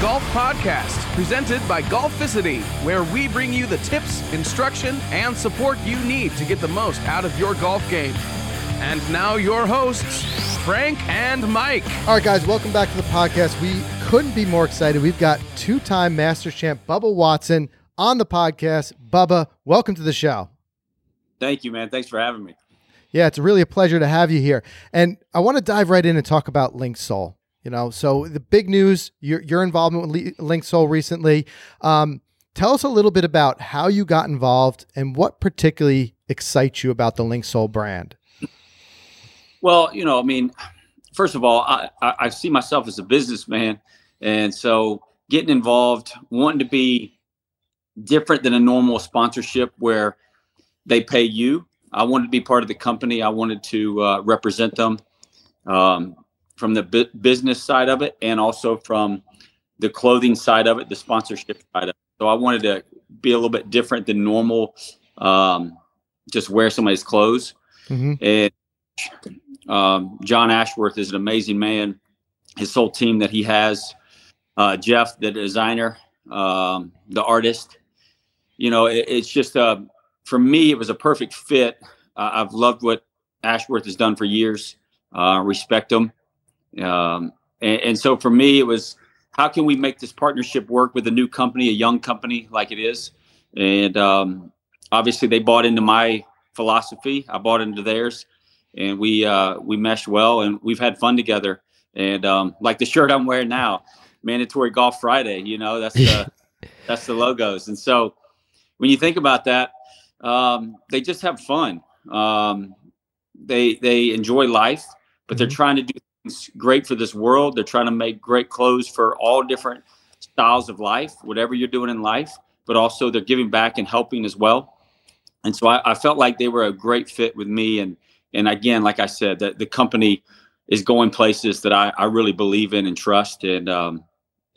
Golf Podcast, presented by Golficity, where we bring you the tips, instruction, and support you need to get the most out of your golf game. And now, your hosts, Frank and Mike. All right, guys, welcome back to the podcast. We couldn't be more excited. We've got two time Masters champ Bubba Watson on the podcast. Bubba, welcome to the show. Thank you, man. Thanks for having me. Yeah, it's really a pleasure to have you here. And I want to dive right in and talk about Linksoul. You know, so the big news, your, your involvement with Linksoul recently. Um, tell us a little bit about how you got involved and what particularly excites you about the Linksoul brand. Well, you know, I mean, first of all, I, I, I see myself as a businessman. And so getting involved, wanting to be different than a normal sponsorship where they pay you. I wanted to be part of the company. I wanted to uh, represent them um, from the bu- business side of it and also from the clothing side of it, the sponsorship side of it. So I wanted to be a little bit different than normal, um, just wear somebody's clothes. Mm-hmm. And um, John Ashworth is an amazing man. His whole team that he has, uh, Jeff, the designer, um, the artist. You know, it, it's just uh, for me, it was a perfect fit. Uh, I've loved what Ashworth has done for years. Uh, respect him, um, and, and so for me, it was how can we make this partnership work with a new company, a young company like it is, and um, obviously they bought into my philosophy. I bought into theirs and we uh, we meshed well, and we've had fun together. And um, like the shirt I'm wearing now, mandatory golf Friday. You know, that's the that's the logos. And so when you think about that, um, they just have fun. Um, they they enjoy life, but mm-hmm. they're trying to do great for this world. They're trying to make great clothes for all different styles of life, whatever you're doing in life. But also they're giving back and helping as well. And so I, I felt like they were a great fit with me and and again, like I said, that the company is going places that I, I really believe in and trust. And um,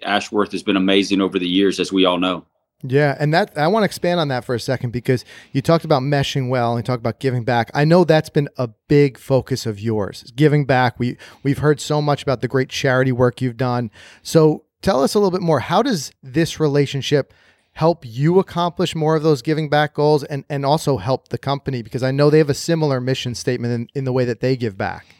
Ashworth has been amazing over the years, as we all know. Yeah, and that I want to expand on that for a second because you talked about meshing well and talked about giving back. I know that's been a big focus of yours, giving back. We we've heard so much about the great charity work you've done. So tell us a little bit more. How does this relationship help you accomplish more of those giving back goals and, and also help the company? Because I know they have a similar mission statement in, in the way that they give back.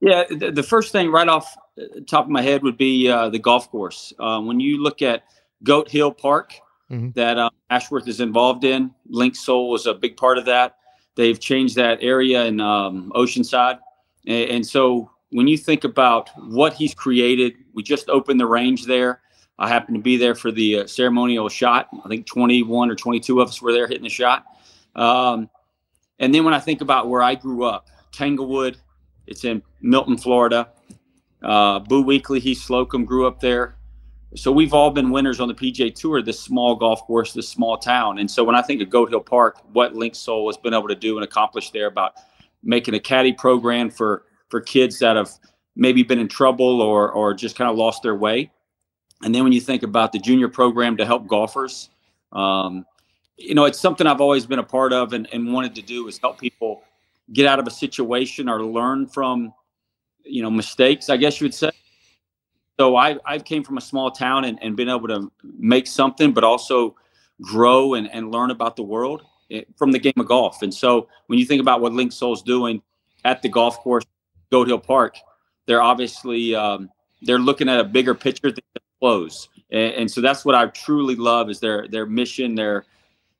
Yeah, the, first thing right off the top of my head would be uh, the golf course. Uh, when you look at Goat Hill Park mm-hmm. that uh, Ashworth is involved in, Linksoul was a big part of that. They've changed that area in um, Oceanside. And, and so when you think about what he's created, we just opened the range there. I happened to be there for the uh, ceremonial shot. I think 21 or 22 of us were there hitting the shot. Um, and then when I think about where I grew up, Tanglewood, it's in Milton, Florida. Uh, Boo Weekley, Heath Slocum grew up there. So we've all been winners on the PGA Tour, this small golf course, this small town. And so when I think of Goat Hill Park, what Linksoul has been able to do and accomplish there about making a caddy program for for kids that have maybe been in trouble or or just kind of lost their way and then when you think about the junior program to help golfers, um, you know, it's something I've always been a part of and, and wanted to do is help people get out of a situation or learn from, you know, mistakes, I guess you would say. So I, I came from a small town and, and been able to make something, but also grow and, and learn about the world eh, from the game of golf. And so when you think about what Linksoul's doing at the golf course, Goat Hill Park, they're obviously um, they're looking at a bigger picture than close. And, and, so that's what I truly love is their their mission, their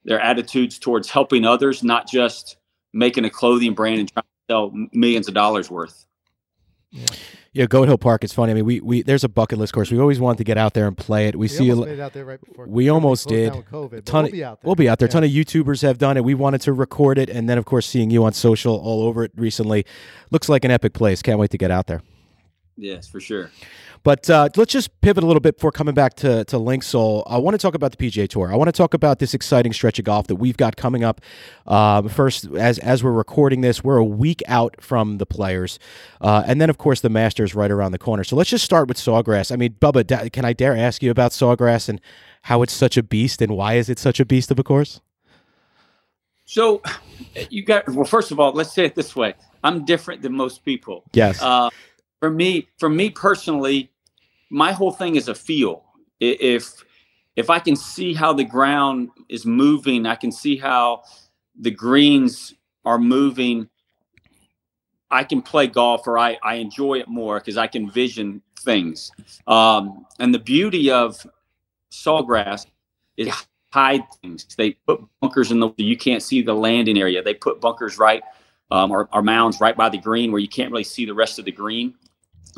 their attitudes towards helping others, not just making a clothing brand and trying to sell millions of dollars worth. Yeah. Yeah, Goat Hill Park. It's funny. I mean, we, we there's a bucket list course. We always wanted to get out there and play it. We, we see a, it out there right before. We almost did. COVID, ton we'll be out there. We'll be out there. A ton of YouTubers have done it. We wanted to record it, and then of course seeing you on social all over it recently, looks like an epic place. Can't wait to get out there. Yes, for sure. But uh, let's just pivot a little bit before coming back to, to Linksoul. I want to talk about the PGA Tour. I want to talk about this exciting stretch of golf that we've got coming up. Uh, first, as as we're recording this, we're a week out from the players. Uh, and then, of course, the Masters right around the corner. So let's just start with Sawgrass. I mean, Bubba, can I dare ask you about Sawgrass and how it's such a beast and why is it such a beast of a course? So you got, well, first of all, let's say it this way. I'm different than most people. Yes. Uh, for me, for me personally, my whole thing is a feel. If if I can see how the ground is moving, I can see how the greens are moving. I can play golf, or I I enjoy it more because I can vision things. Um, and the beauty of Sawgrass is hide things. They put bunkers in the you can't see the landing area. They put bunkers right um, or, or mounds right by the green where you can't really see the rest of the green.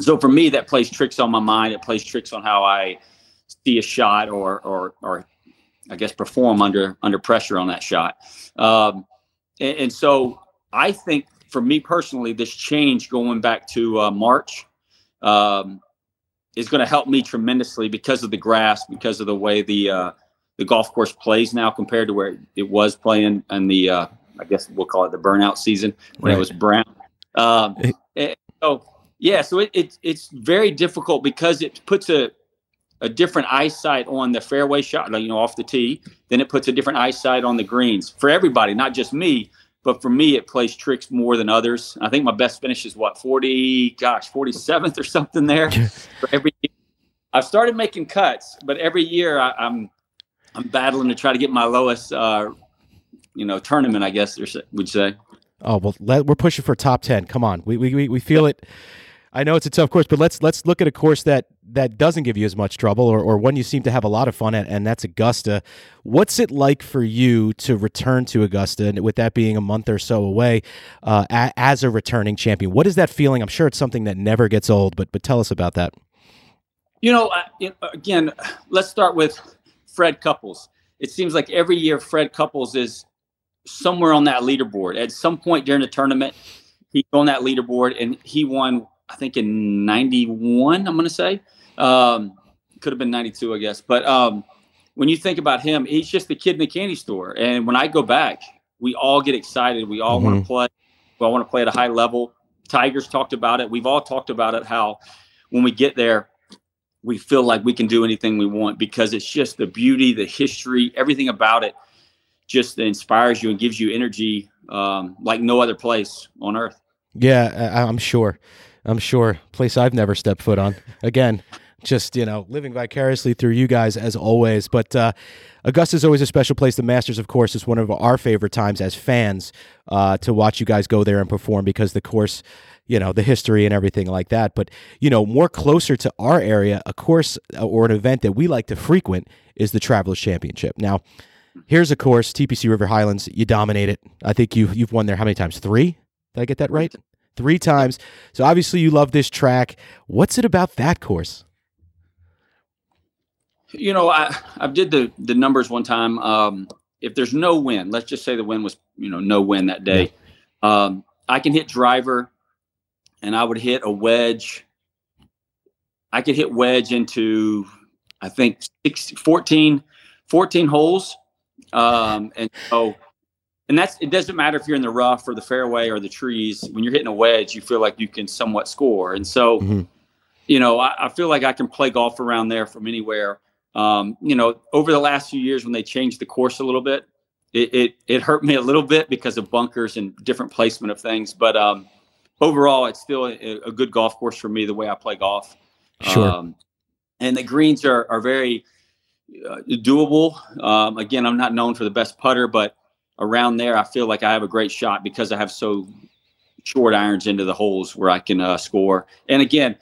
So for me, that plays tricks on my mind. It plays tricks on how I see a shot or or or I guess perform under under pressure on that shot. Um, and, and, so I think for me personally, this change going back to uh, March um, is going to help me tremendously because of the grass, because of the way the uh, the golf course plays now compared to where it was playing in the uh, I guess we'll call it the burnout season when right. it was brown. Um, so yeah, so it, it, it's very difficult because it puts a a different eyesight on the fairway shot, you know, off the tee. Then it puts a different eyesight on the greens for everybody, not just me. But for me, it plays tricks more than others. I think my best finish is what forty, gosh, forty seventh or something there. for every, I've started making cuts, but every year I, I'm I'm battling to try to get my lowest, uh, you know, tournament. I guess would say. Oh well, let, we're pushing for top ten. Come on, we we we feel it. I know it's a tough course, but let's let's look at a course that that doesn't give you as much trouble, or or one you seem to have a lot of fun at, and that's Augusta. What's it like for you to return to Augusta, and with that being a month or so away, uh, a, as a returning champion? What is that feeling? I'm sure it's something that never gets old, but but tell us about that. You know, again, let's start with Fred Couples. It seems like every year Fred Couples is somewhere on that leaderboard. At some point during the tournament, he's on that leaderboard and he won, I think in 91, I'm going to say. Um, could have been 92, I guess. But um, when you think about him, he's just the kid in the candy store. And when I go back, we all get excited. We all mm-hmm. want to play. We all want to play at a high level. Tigers talked about it. We've all talked about it, how when we get there, we feel like we can do anything we want because it's just the beauty, the history, everything about it just inspires you and gives you energy um, like no other place on earth. Yeah, I'm sure. I'm sure. Place I've never stepped foot on. Again, just you know living vicariously through you guys as always. But uh, augusta is always a special place. The masters of course is one of our favorite times as fans uh, to watch you guys go there and perform because the course you know the history and everything like that. But you know more closer to our area a course uh, or an event that we like to frequent is the travelers championship. Now here's a course tpc river highlands you dominate it. I think you've, you've won there how many times? Three? Did i get that right three times so obviously you love this track what's it about that course you know i i did the the numbers one time um if there's no win let's just say the win was you know no win that day yeah. um i can hit driver and I would hit a wedge. I could hit wedge into, I think, six, 14, 14 holes. Um, and so, and that's, it doesn't matter if you're in the rough or the fairway or the trees. When you're hitting a wedge, you feel like you can somewhat score. And so, mm-hmm. you know, I, I, feel like I can play golf around there from anywhere. Um, you know, over the last few years when they changed the course a little bit, it, it, it hurt me a little bit because of bunkers and different placement of things. But, um, overall, it's still a, a, good golf course for me the way I play golf. Sure. Um, and the greens are are very uh, doable. Um, again, I'm not known for the best putter, but around there, I feel like I have a great shot because I have so short irons into the holes where I can uh, score. And again,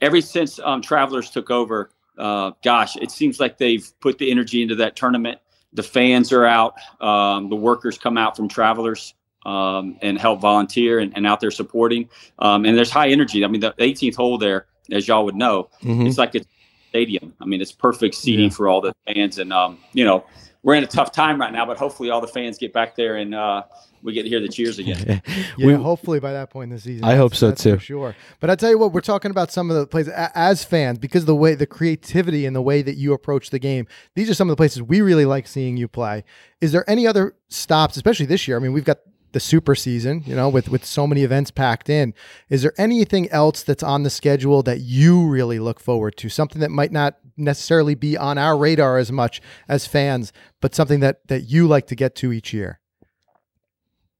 ever since um, Travelers took over, uh, gosh, it seems like they've put the energy into that tournament. The fans are out. Um, the workers come out from Travelers um, and help volunteer and, and out there supporting. Um, and there's high energy. I mean, the 18th hole there, as y'all would know, mm-hmm. it's like a stadium. I mean, it's perfect seating yeah. for all the fans. And, um, you know, we're in a tough time right now, but hopefully all the fans get back there and uh, we get to hear the cheers again. yeah, we, hopefully by that point in the season. I hope so too. sure. But I tell you what, we're talking about some of the places as fans because the way the creativity and the way that you approach the game. These are some of the places we really like seeing you play. Is there any other stops, especially this year? I mean, we've got the super season, you know, with with so many events packed in. Is there anything else that's on the schedule that you really look forward to? Something that might not necessarily be on our radar as much as fans, but something that that you like to get to each year?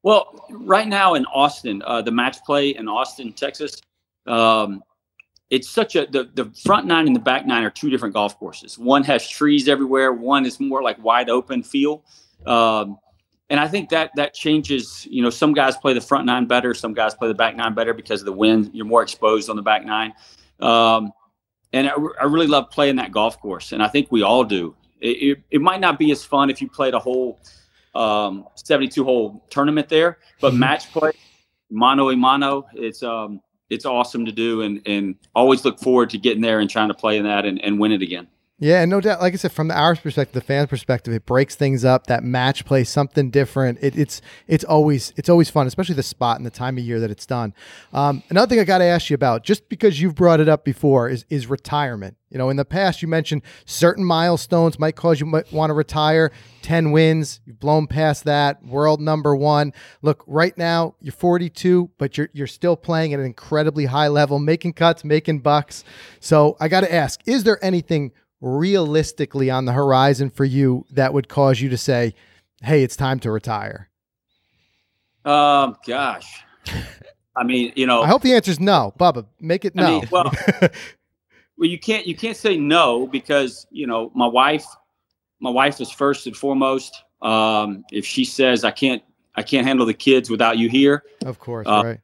Well, right now in Austin, uh, the match play in Austin, Texas, um, it's such a the, the front nine and the back nine are two different golf courses. One has trees everywhere. One is more like wide open feel. Um, and I think that that changes. You know, some guys play the front nine better. Some guys play the back nine better because of the wind. You're more exposed on the back nine. Um, and I, I, really love playing that golf course, and I think we all do. It, it, it might not be as fun if you played a whole um, 72 hole tournament there, but mm-hmm. match play, mano a mano, it's um, it's awesome to do, and and always look forward to getting there and trying to play in that and, and win it again. Yeah, no doubt. Like I said, from the hours perspective, the fans' perspective, it breaks things up. That match play, something different. It, it's it's always it's always fun, especially the spot and the time of year that it's done. Um, another thing I got to ask you about, just because you've brought it up before, is is retirement. You know, in the past, you mentioned certain milestones might cause you might want to retire. Ten wins, you've blown past that. World number one. Look, right now you're 42, but you're you're still playing at an incredibly high level, making cuts, making bucks. So I got to ask, is there anything realistically on the horizon for you that would cause you to say, "Hey, it's time to retire"? Um, gosh, I mean, you know, I hope the answer is no, Bubba. Make it no. I mean, well, well, you can't you can't say no because you know my wife, my wife is first and foremost. Um, if she says I can't I can't handle the kids without you here, of course, uh, right?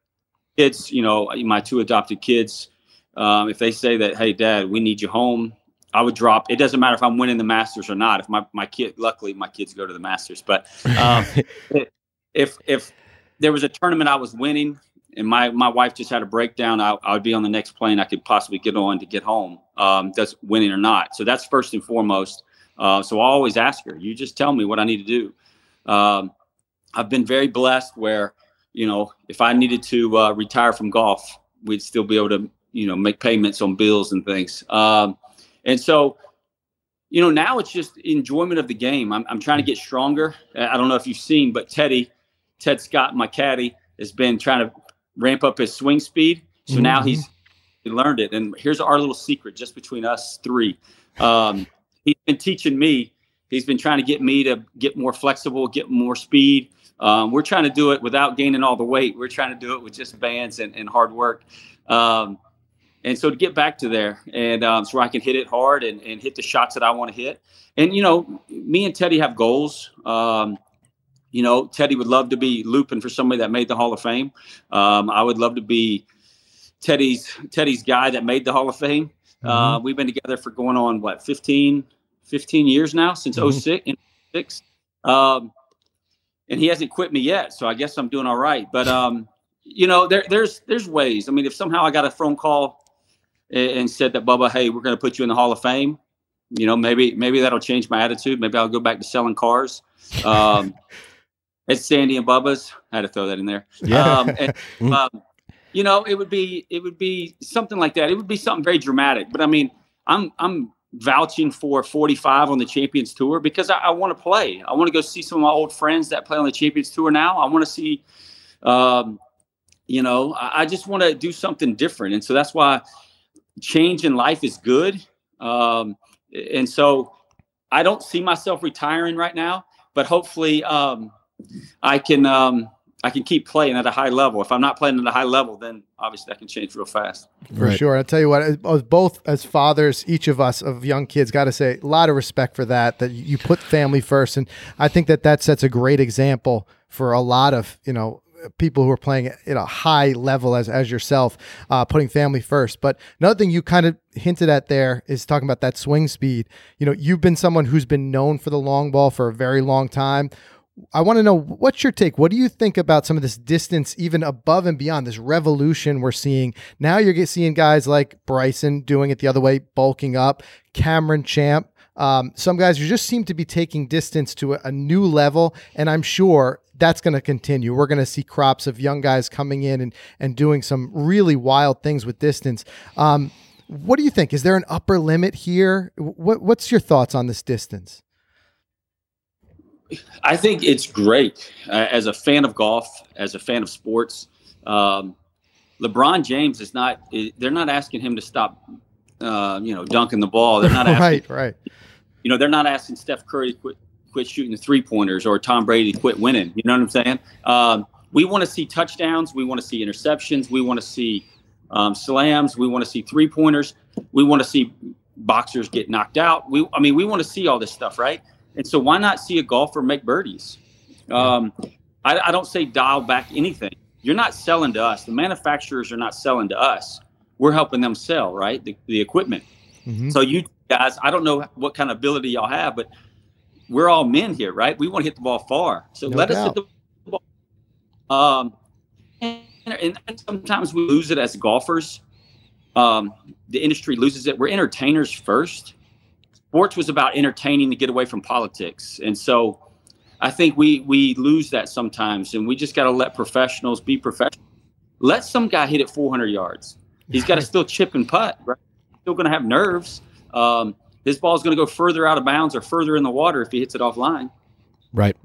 Kids, you know, my two adopted kids. Um, if they say that, hey, Dad, we need you home, I would drop. It doesn't matter if I'm winning the Masters or not. If my my kid, luckily my kids go to the Masters, but um, if if there was a tournament I was winning and my my wife just had a breakdown, I, I would be on the next plane I could possibly get on to get home. Um, that's winning or not. So that's first and foremost. Uh, so I always ask her. You just tell me what I need to do. Um, I've been very blessed where you know if I needed to uh, retire from golf, we'd still be able to you know make payments on bills and things. Um, and so, you know, now it's just enjoyment of the game. I'm, I'm trying to get stronger. I don't know if you've seen, but Teddy, Ted Scott, my caddy, has been trying to ramp up his swing speed. So mm-hmm. now he's he learned it. And here's our little secret just between us three. Um, he's been teaching me. He's been trying to get me to get more flexible, get more speed. Um, we're trying to do it without gaining all the weight. We're trying to do it with just bands and, and hard work. Um, and so to get back to there and um, so I can hit it hard and, and hit the shots that I want to hit. And, you know, me and Teddy have goals. Um, you know, Teddy would love to be looping for somebody that made the Hall of Fame. Um, I would love to be Teddy's Teddy's guy that made the Hall of Fame. Mm-hmm. Uh, we've been together for going on what 15, 15 years now since mm-hmm. 06. Um, and he hasn't quit me yet, so I guess I'm doing all right. But um, you know, there, there's there's ways. I mean, if somehow I got a phone call and said that Bubba, hey, we're going to put you in the Hall of Fame. You know, maybe maybe that'll change my attitude. Maybe I'll go back to selling cars. Um, it's Sandy and Bubba's. I had to throw that in there. Yeah. Um, and, mm-hmm. um, you know, it would be it would be something like that. It would be something very dramatic. But I mean, I'm I'm vouching for 45 on the Champions Tour because I, I want to play. I want to go see some of my old friends that play on the Champions Tour now. I want to see, um, you know, I, I just want to do something different, and so that's why change in life is good. Um, and so I don't see myself retiring right now, but hopefully um, I can um, I can keep playing at a high level. If I'm not playing at a high level, then obviously that can change real fast. For right. sure. I'll tell you what, as both as fathers, each of us of young kids, got to say a lot of respect for that, that you put family first. And I think that that sets a great example for a lot of, you know, people who are playing at a high level as as yourself, uh, putting family first. But another thing you kind of hinted at there is talking about that swing speed. You know, you've been someone who's been known for the long ball for a very long time. I want to know what's your take? What do you think about some of this distance, even above and beyond this revolution we're seeing? Now you're seeing guys like Bryson doing it the other way, bulking up, Cameron Champ. Um, some guys who just seem to be taking distance to a, a new level, and I'm sure that's going to continue. We're going to see crops of young guys coming in and, and doing some really wild things with distance. Um, what do you think? Is there an upper limit here? What, what's your thoughts on this distance? I think it's great. Uh, as a fan of golf, as a fan of sports, um, LeBron James is not. They're not asking him to stop. Uh, you know, dunking the ball. They're not asking, right, right. You know, they're not asking Steph Curry to quit quit shooting the three pointers or Tom Brady quit winning. You know what I'm saying? Um, we want to see touchdowns. We want to see interceptions. We want to see um, slams. We want to see three pointers. We want to see boxers get knocked out. We, I mean, we want to see all this stuff, right? And so why not see a golfer make birdies? Um, I, I don't say dial back anything. You're not selling to us. The manufacturers are not selling to us. We're helping them sell, right? The, the equipment. Mhm. So you guys, I don't know what kind of ability y'all have, but we're all men here, right? We want to hit the ball far. So No let us hit the ball. Um, and, and sometimes we lose it as golfers. Um, the industry loses it. We're entertainers first. Sports was about entertaining to get away from politics, and so I think we we lose that sometimes, and we just got to let professionals be professional. Let some guy hit it 400 yards. He's got to still chip and putt. Right? Still going to have nerves. Um, his is going to go further out of bounds or further in the water if he hits it offline. Right.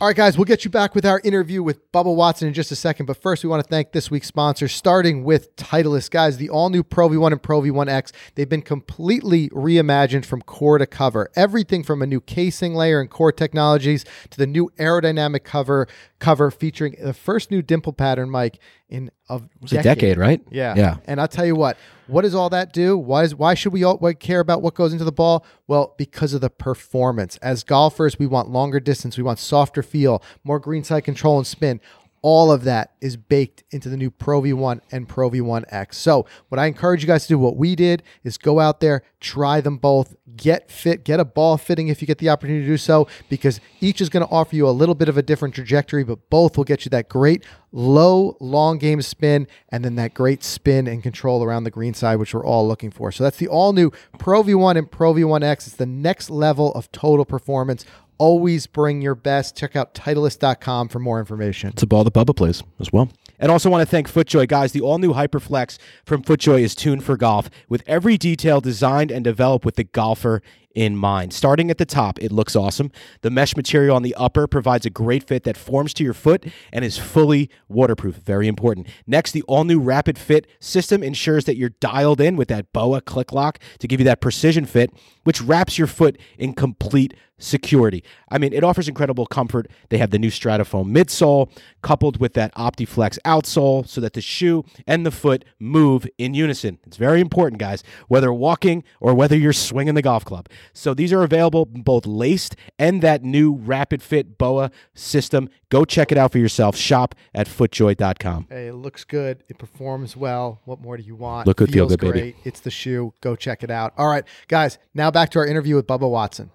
All right, guys, we'll get you back with our interview with Bubba Watson in just a second. But first, we want to thank this week's sponsors, starting with Titleist. Guys, the all new Pro V1 and Pro V1X, they've been completely reimagined from core to cover. Everything from a new casing layer and core technologies to the new aerodynamic cover cover featuring the first new dimple pattern mic in a It's a decade, right? yeah. Yeah. And I'll tell you what, what does all that do? Why is why should we all why care about what goes into the ball? Well, because of the performance. As golfers, we want longer distance, we want softer feel, more greenside control and spin. All of that is baked into the new Pro V1 and Pro V1X. So, what I encourage you guys to do, what we did, is go out there, try them both, get fit, get a ball fitting if you get the opportunity to do so, because each is going to offer you a little bit of a different trajectory, but both will get you that great low, long game spin, and then that great spin and control around the green side, which we're all looking for. So that's the all new Pro V1 and Pro V1X. It's the next level of total performance. Always bring your best. Check out Titleist.com for more information. It's a ball that Bubba plays as well. And also want to thank FootJoy. Guys, the all new Hyperflex from FootJoy is tuned for golf with every detail designed and developed with the golfer in mind. Starting at the top, it looks awesome. The mesh material on the upper provides a great fit that forms to your foot and is fully waterproof. Very important. Next, the all new Rapid Fit system ensures that you're dialed in with that BOA click lock to give you that precision fit, which wraps your foot in complete security. I mean, it offers incredible comfort. They have the new Stratofoam midsole coupled with that OptiFlex outsole so that the shoe and the foot move in unison. It's very important, guys, whether walking or whether you're swinging the golf club. So these are available both laced and that new Rapid Fit BOA system. Go check it out for yourself. Shop at footjoy.com. Hey, it looks good. It performs well. What more do you want? Look good, feel Feels good, baby. great. It's the shoe. Go check it out. All right, guys, now back to our interview with Bubba Watson.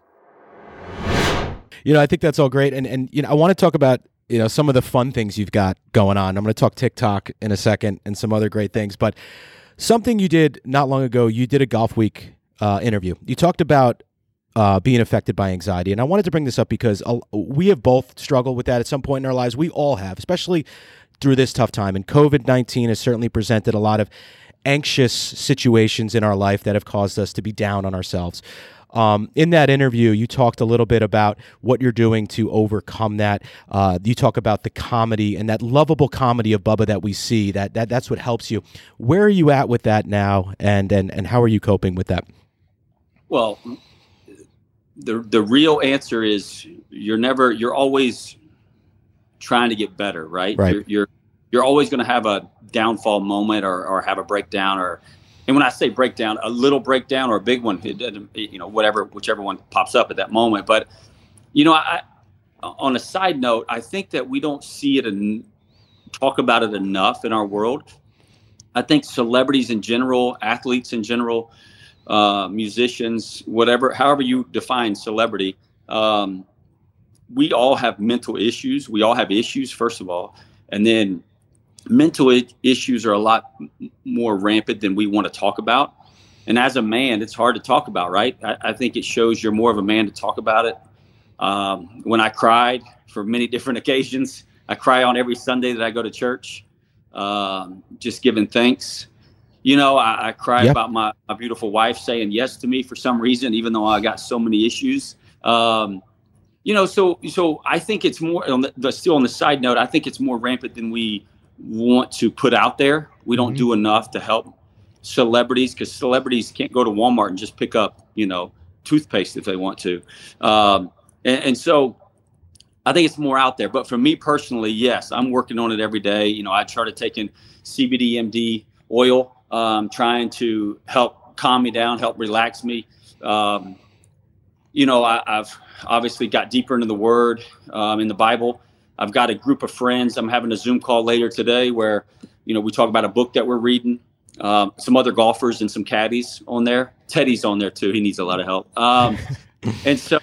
You know, I think that's all great, and and you know, I want to talk about you know some of the fun things you've got going on. I'm going to talk TikTok in a second and some other great things, but something you did not long ago, you did a Golfweek uh, interview. You talked about uh, being affected by anxiety, and I wanted to bring this up because we have both struggled with that at some point in our lives. We all have, especially through this tough time, and COVID nineteen has certainly presented a lot of anxious situations in our life that have caused us to be down on ourselves. Um, in that interview, you talked a little bit about what you're doing to overcome that. Uh, you talk about the comedy and that lovable comedy of Bubba that we see. That that that's what helps you. Where are you at with that now, and and and how are you coping with that? Well, the the real answer is you're never you're always trying to get better, right? Right. You're you're, you're always going to have a downfall moment or or have a breakdown or and when I say breakdown, a little breakdown or a big one, it you know whatever whichever one pops up at that moment. But you know, I on a side note, I think that we don't see it and talk about it enough in our world. I think celebrities in general, athletes in general, uh, musicians, whatever, however you define celebrity, um, we all have mental issues. We all have issues, first of all, and then mental I- issues are a lot more rampant than we want to talk about. And as a man, it's hard to talk about, right? I, I think it shows you're more of a man to talk about it. Um, when I cried for many different occasions, I cry on every Sunday that I go to church, um, just giving thanks. You know, I, I cry Yep. about my, my beautiful wife saying yes to me for some reason, even though I got so many issues. Um, you know, so so I think it's more on the, the still on the side note. I think it's more rampant than we want to put out there. We don't Mhm. do enough to help celebrities because celebrities can't go to Walmart and just pick up, you know, toothpaste if they want to. Um, and, and so I think it's more out there. But for me personally, yes, I'm working on it every day. You know, I started taking CBD MD oil, um, trying to help calm me down, help relax me. Um, you know, I, have obviously got deeper into the Word um, in the Bible. I've got a group of friends. I'm having a Zoom call later today where, you know, we talk about a book that we're reading. Um, some other golfers and some caddies on there. Teddy's on there too. He needs a lot of help. Um, and so,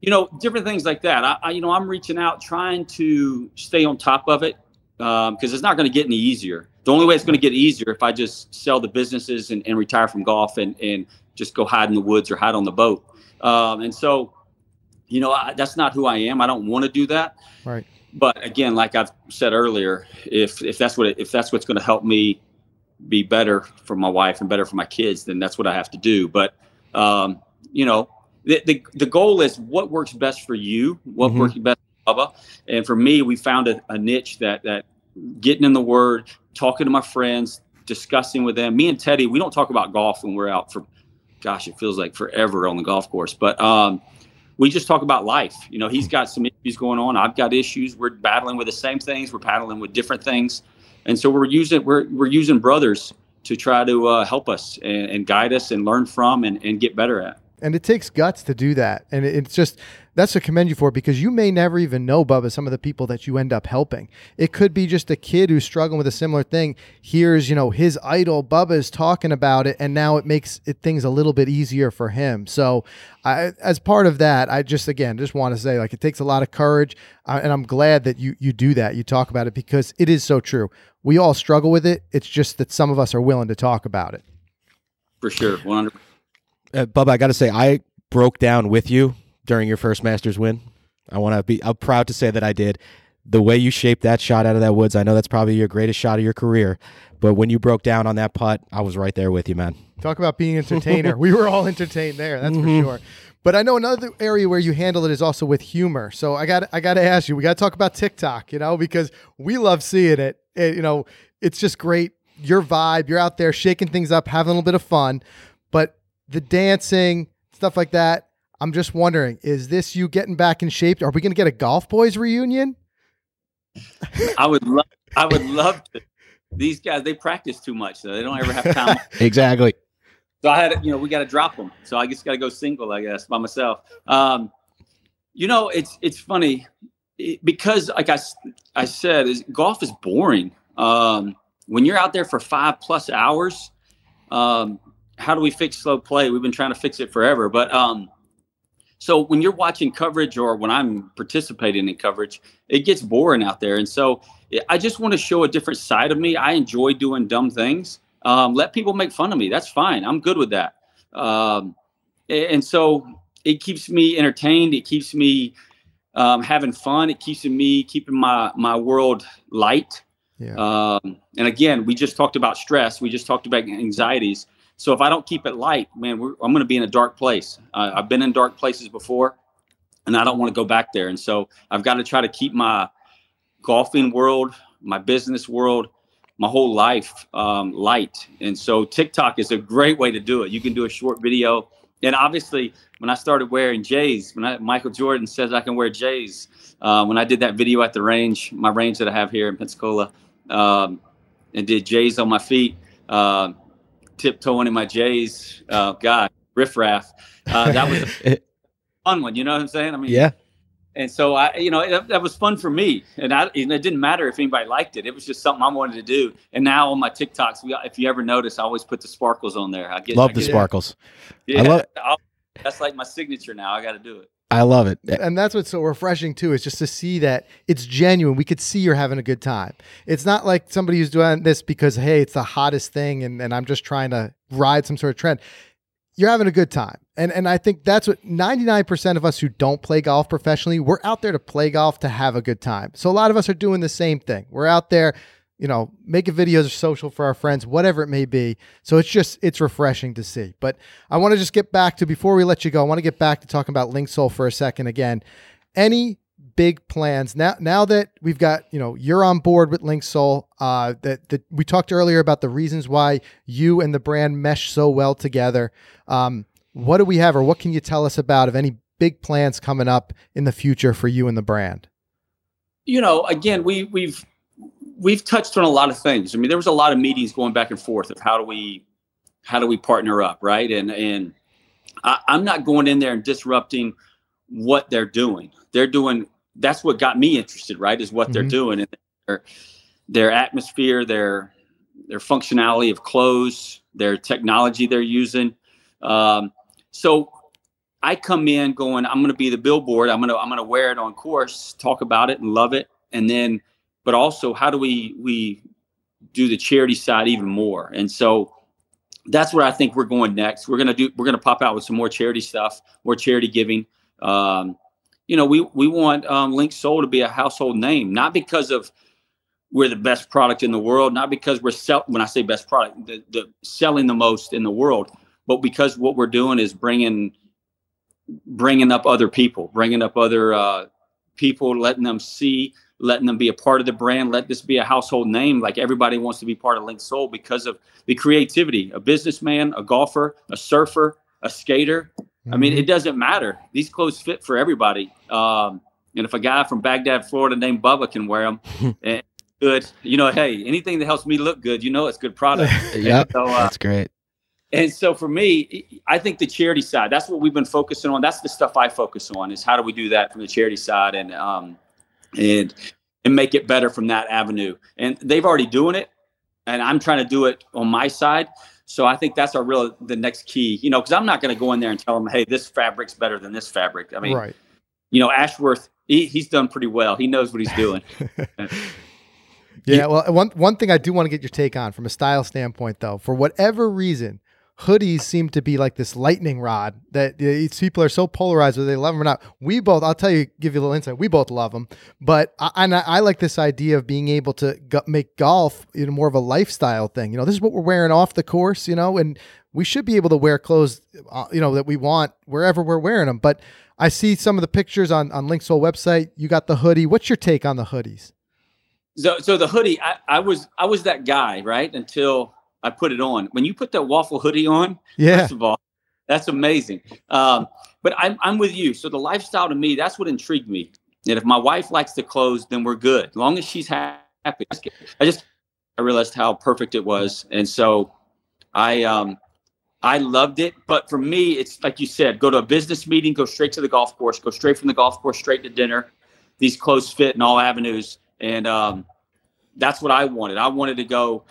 you know, different things like that. I, I, you know, I'm reaching out, trying to stay on top of it because um, it's not going to get any easier. The only way it's going to get easier if I just sell the businesses and, and retire from golf and, and just go hide in the woods or hide on the boat. Um, and so, you know, I, that's not who I am. I don't want to do that. Right. But again, like I've said earlier, if if that's what it, if that's what's going to help me be better for my wife and better for my kids, then that's what I have to do. But um, you know, the, the the goal is what works best for you, what mm-hmm. works best for Bubba, and for me, we found a, a niche that that getting in the Word, talking to my friends, discussing with them. Me and Teddy, we don't talk about golf when we're out for gosh, it feels like forever on the golf course. But um, we just talk about life. You know, he's got some issues going on. I've got issues. We're battling with the same things. We're battling with different things, and so we're using we're we're using brothers to try to uh, help us and, and, guide us and learn from and, and get better at. And it takes guts to do that. And it's just that's to commend you for because you may never even know, Bubba, some of the people that you end up helping. It could be just a kid who's struggling with a similar thing. Here's, you know, his idol, Bubba, is talking about it, and now it makes it, things a little bit easier for him. So, I, as part of that, I just again just want to say, like, it takes a lot of courage, uh, and I'm glad that you you do that. You talk about it because it is so true. We all struggle with it. It's just that some of us are willing to talk about it. For sure, 100. Uh, Bubba, I got to say, I broke down with you during your first Masters win. I want to be. I'm proud to say that I did. The way you shaped that shot out of that woods, I know that's probably your greatest shot of your career. But when you broke down on that putt, I was right there with you, man. Talk about being entertainer. we were all entertained there. That's mm-hmm. for sure. But I know another area where you handle it is also with humor. So I got I got to ask you. We got to talk about TikTok, you know, because we love seeing it. it. You know, it's just great. Your vibe. You're out there shaking things up, having a little bit of fun. But the dancing, stuff like that I'm just wondering, is this you getting back in shape? Are we going to get a Golf Boys reunion? I would love. I would love to. These guys, they practice too much, so they don't ever have time. exactly. So I had, you know, we got to drop them. So I just got to go single, I guess, by myself. Um, you know, it's it's funny it, because, like I, I said, is golf is boring. Um, when you're out there for five plus hours, um, how do we fix slow play? We've been trying to fix it forever, but um, so when you're watching coverage or when I'm participating in coverage, it gets boring out there. And so I just want to show a different side of me. I enjoy doing dumb things. Um, let people make fun of me. That's fine. I'm good with that. Um, and so it keeps me entertained. It keeps me um, having fun. It keeps me keeping my my world light. Yeah. Um, and again, we just talked about stress. We just talked about anxieties. So if I don't keep it light, man, I'm going to be in a dark place. Uh, I've been in dark places before, and I don't want to go back there. And so I've got to try to keep my golfing world, my business world, my whole life um, light. And so TikTok is a great way to do it. You can do a short video. And obviously, when I started wearing J's, when I, Michael Jordan says I can wear J's, uh, when I did that video at the range, my range that I have here in Pensacola, um, and did J's on my feet. Uh, tiptoeing in my J's. Uh, God, Riff Raff. Uh, that was a fun one. You know what I'm saying? I mean, yeah. And so I, you know, it, that was fun for me, and I, it didn't matter if anybody liked it. It was just something I wanted to do. And now on my TikToks, we, if you ever notice, I always put the sparkles on there. I get love I the sparkles. Yeah, I love that's like my signature now. I got to do it. I love it. And that's what's so refreshing too, is just to see that it's genuine. We could see you're having a good time. It's not like somebody who's doing this because, hey, it's the hottest thing and, and I'm just trying to ride some sort of trend. You're having a good time. And and I think that's what 99% of us who don't play golf professionally, we're out there to play golf to have a good time. So a lot of us are doing the same thing. We're out there you know, making videos social for our friends, whatever it may be. So it's just it's refreshing to see. But I want to just get back to before we let you go. I want to get back to talking about Linksoul for a second again. Any big plans now? Now that we've got you know you're on board with Linksoul, uh, that that we talked earlier about the reasons why you and the brand mesh so well together. Um, what do we have, or what can you tell us about of any big plans coming up in the future for you and the brand? you know, again, we we've we've touched on a lot of things. I mean, there was a lot of meetings going back and forth of how do we how do we partner up, right? And and I, I'm not going in there and disrupting what they're doing. They're doing that's what got me interested, right? Is what they're Mhm. doing and their their atmosphere, their their functionality of clothes, their technology they're using. Um, so I come in going, I'm going to be the billboard. I'm going to I'm going to wear it on course, talk about it and love it, and then, but also how do we we do the charity side even more? And so that's where I think we're going next. We're gonna do we're gonna pop out with some more charity stuff, more charity giving. Um, you know, we we want um, Linksoul to be a household name, not because of we're the best product in the world, not because we're sell when I say best product, the, the selling the most in the world, but because what we're doing is bringing bringing up other people, bringing up other uh, people, letting them see, letting them be a part of the brand. Let this be a household name. Like everybody wants to be part of Linksoul because of the creativity. A businessman, a golfer, a surfer, a skater. I mean, it doesn't matter. These clothes fit for everybody. Um, and if a guy from Bagdad, Florida, named Bubba can wear them, and good, you know, hey, anything that helps me look good, you know, it's good product. Yep. So, uh, That's great. and so for me, I think the charity side, that's what we've been focusing on. That's the stuff I focus on is how do we do that from the charity side and um and and make it better from that avenue. And they've already doing it and I'm trying to do it on my side. So I think that's our real the next key, you know, because I'm not going to go in there and tell them, hey, this fabric's better than this fabric. I mean, right. you know, Ashworth, he, he's done pretty well. He knows what he's doing. Yeah, well, one one thing I do want to get your take on from a style standpoint, though, for whatever reason, hoodies seem to be like this lightning rod that people are so polarized whether they love them or not. We both, I'll tell you, give you a little insight. We both love them, but I, and I, like this idea of being able to make golf you know more of a lifestyle thing. You know, this is what we're wearing off the course. You know, and we should be able to wear clothes, uh, you know, that we want wherever we're wearing them. But I see some of the pictures on on Linksoul website. You got the hoodie. What's your take on the hoodies? So, so the hoodie, I, I was, I was that guy, right? Until I put it on. When you put that waffle hoodie on, Yeah. first of all, that's amazing. Um, but I'm, I'm with you. So the lifestyle to me, that's what intrigued me. And if my wife likes the clothes, then we're good. As long as she's happy. I just, I realized how perfect it was. And so I, um, I loved it. But for me, it's like you said, go to a business meeting, go straight to the golf course, go straight from the golf course, straight to dinner. These clothes fit in all avenues. And um, that's what I wanted. I wanted to go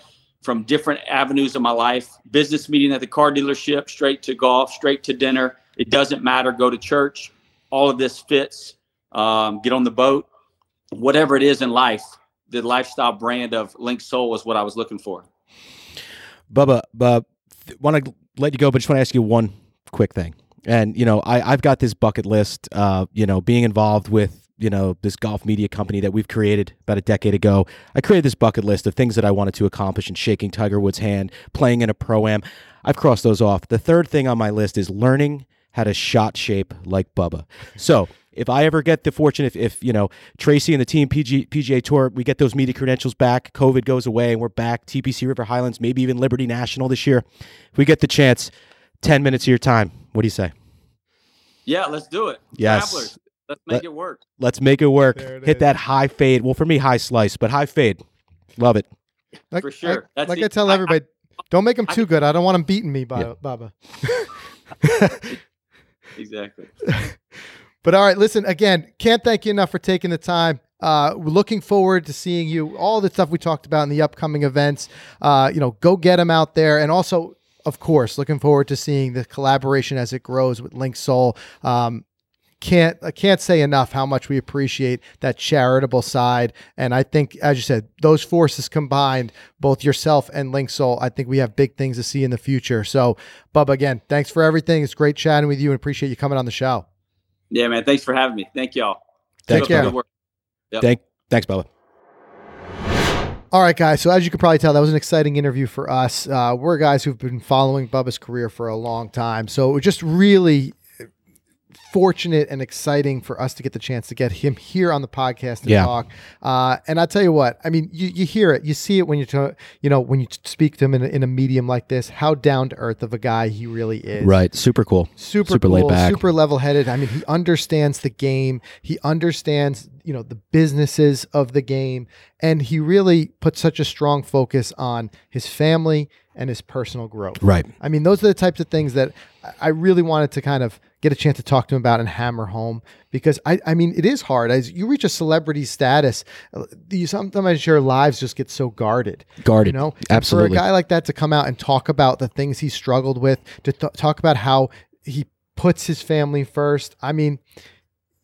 from different avenues of my life business meeting at the car dealership, straight to golf, straight to dinner. It doesn't matter. Go to church. All of this fits. Um, get on the boat. Whatever it is in life, the lifestyle brand of Linksoul is what I was looking for. Bubba, Bub, want to let you go, but just want to ask you one quick thing. And you know, I I've got this bucket list. Uh, you know, being involved with you know this golf media company that we've created about a decade ago. I created this bucket list of things that I wanted to accomplish in shaking Tiger Woods' hand, playing in a pro am. I've crossed those off. The third thing on my list is learning how to shot shape like Bubba. So if I ever get the fortune, if, if you know Tracy and the team PG, PGA Tour, we get those media credentials back, COVID goes away, and we're back TPC River Highlands, maybe even Liberty National this year. If we get the chance, ten minutes of your time. What do you say? Yeah, let's do it. Yes. Travelers, let's make it work. Let's make it work. It Hit is. that high fade. Well, for me, high slice, but high fade. Love it. Like, For sure. Like, That's like the- I tell I- I- everybody, don't make them too can- good. I don't want them beating me, Ba- Yeah. Baba. Exactly. But all right, listen again. Can't thank you enough for taking the time. Uh, we're looking forward to seeing you. All the stuff we talked about in the upcoming events. Uh, you know, go get them out there, and also, of course, looking forward to seeing the collaboration as it grows with Linksoul. Um, can't I can't say enough how much we appreciate that charitable side. And I think, as you said, those forces combined, both yourself and Linksoul, I think we have big things to see in the future. So, Bub, again, thanks for everything. It's great chatting with you, and appreciate you coming on the show. Yeah, man. Thanks for having me. Thank y'all. Take Keep up the care. good work. Yep. Thank, thanks, Bubba. All right, guys. So as you could probably tell, that was an exciting interview for us. Uh, we're guys who've been following Bubba's career for a long time, so it was just really fortunate and exciting for us to get the chance to get him here on the podcast and Yeah. talk. Uh, and I'll tell you what, I mean, you, you hear it, you see it when you talk, you know, when you speak to him in a, in a medium like this, how down to earth of a guy he really is. Right. Super cool. Super, Super cool, laid back. super level headed. I mean, he understands the game. He understands, you know, the businesses of the game. And he really puts such a strong focus on his family and his personal growth. Right. I mean, those are the types of things that I- I really wanted to kind of get a chance to talk to him about and hammer home because I, I mean, it is hard as you reach a celebrity status. uh, You sometimes your lives just get so guarded. Guarded. You know, And Absolutely. For a guy like that to come out and talk about the things he struggled with, to th- talk about how he puts his family first. I mean,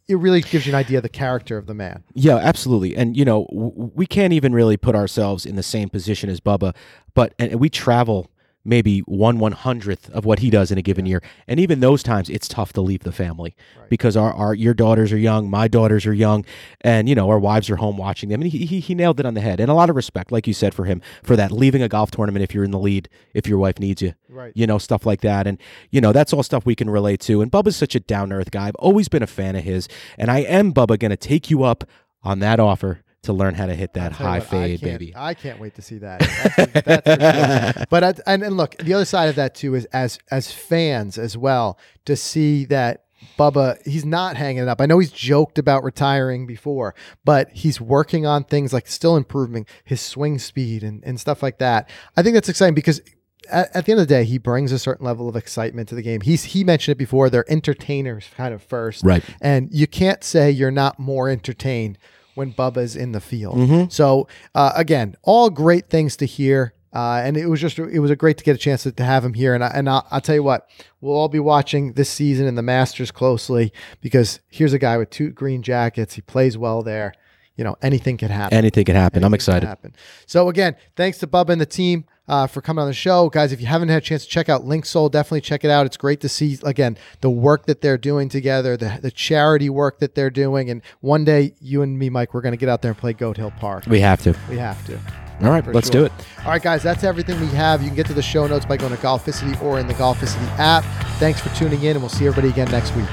it really gives you an idea of the character of the man. Yeah, absolutely. And you know, w- we can't even really put ourselves in the same position as Bubba, but and, and we travel maybe one one hundredth of what he does in a given year. And even those times, it's tough to leave the family because our, our your daughters are young, my daughters are young, and you know our wives are home watching them. And he, he he nailed it on the head. And a lot of respect, like you said, for him for that leaving a golf tournament if you're in the lead, if your wife needs you, Right. you know stuff like that. And you know that's all stuff we can relate to. And Bubba's such a down earth guy. I've always been a fan of his, and I am Bubba going to take you up on that offer to learn how to hit that I'll tell you high what, fade, can't- baby. I can't wait to see that. That's, that's sure. But I, and, and look, the other side of that too is as as fans as well to see that Bubba he's not hanging it up. I know he's joked about retiring before, but he's working on things like still improving his swing speed and, and stuff like that. I think that's exciting because at, at the end of the day, he brings a certain level of excitement to the game. He's he mentioned it before. They're entertainers kind of first, Right. And you can't say you're not more entertained when Bubba's in the field. Mm-hmm. So uh, again, all great things to hear. Uh, and it was just it was a great to get a chance to, to have him here. And I, and I'll, I'll tell you what, we'll all be watching this season in the Masters closely because here's a guy with two green jackets. He plays well there. You know, anything could happen. Anything could happen. I'm excited. happen. So again, thanks to Bubba and the team uh, for coming on the show, guys. If you haven't had a chance to check out Linksoul, definitely check it out. It's great to see again the work that they're doing together, the the charity work that they're doing, and one day you and me, Mike, we're going to get out there and play Goat Hill Park. We have to. We have to. All right, let's sure. do it. All right, guys, that's everything we have. You can get to the show notes by going to Golficity or in the Golficity app. Thanks for tuning in, and we'll see everybody again next week.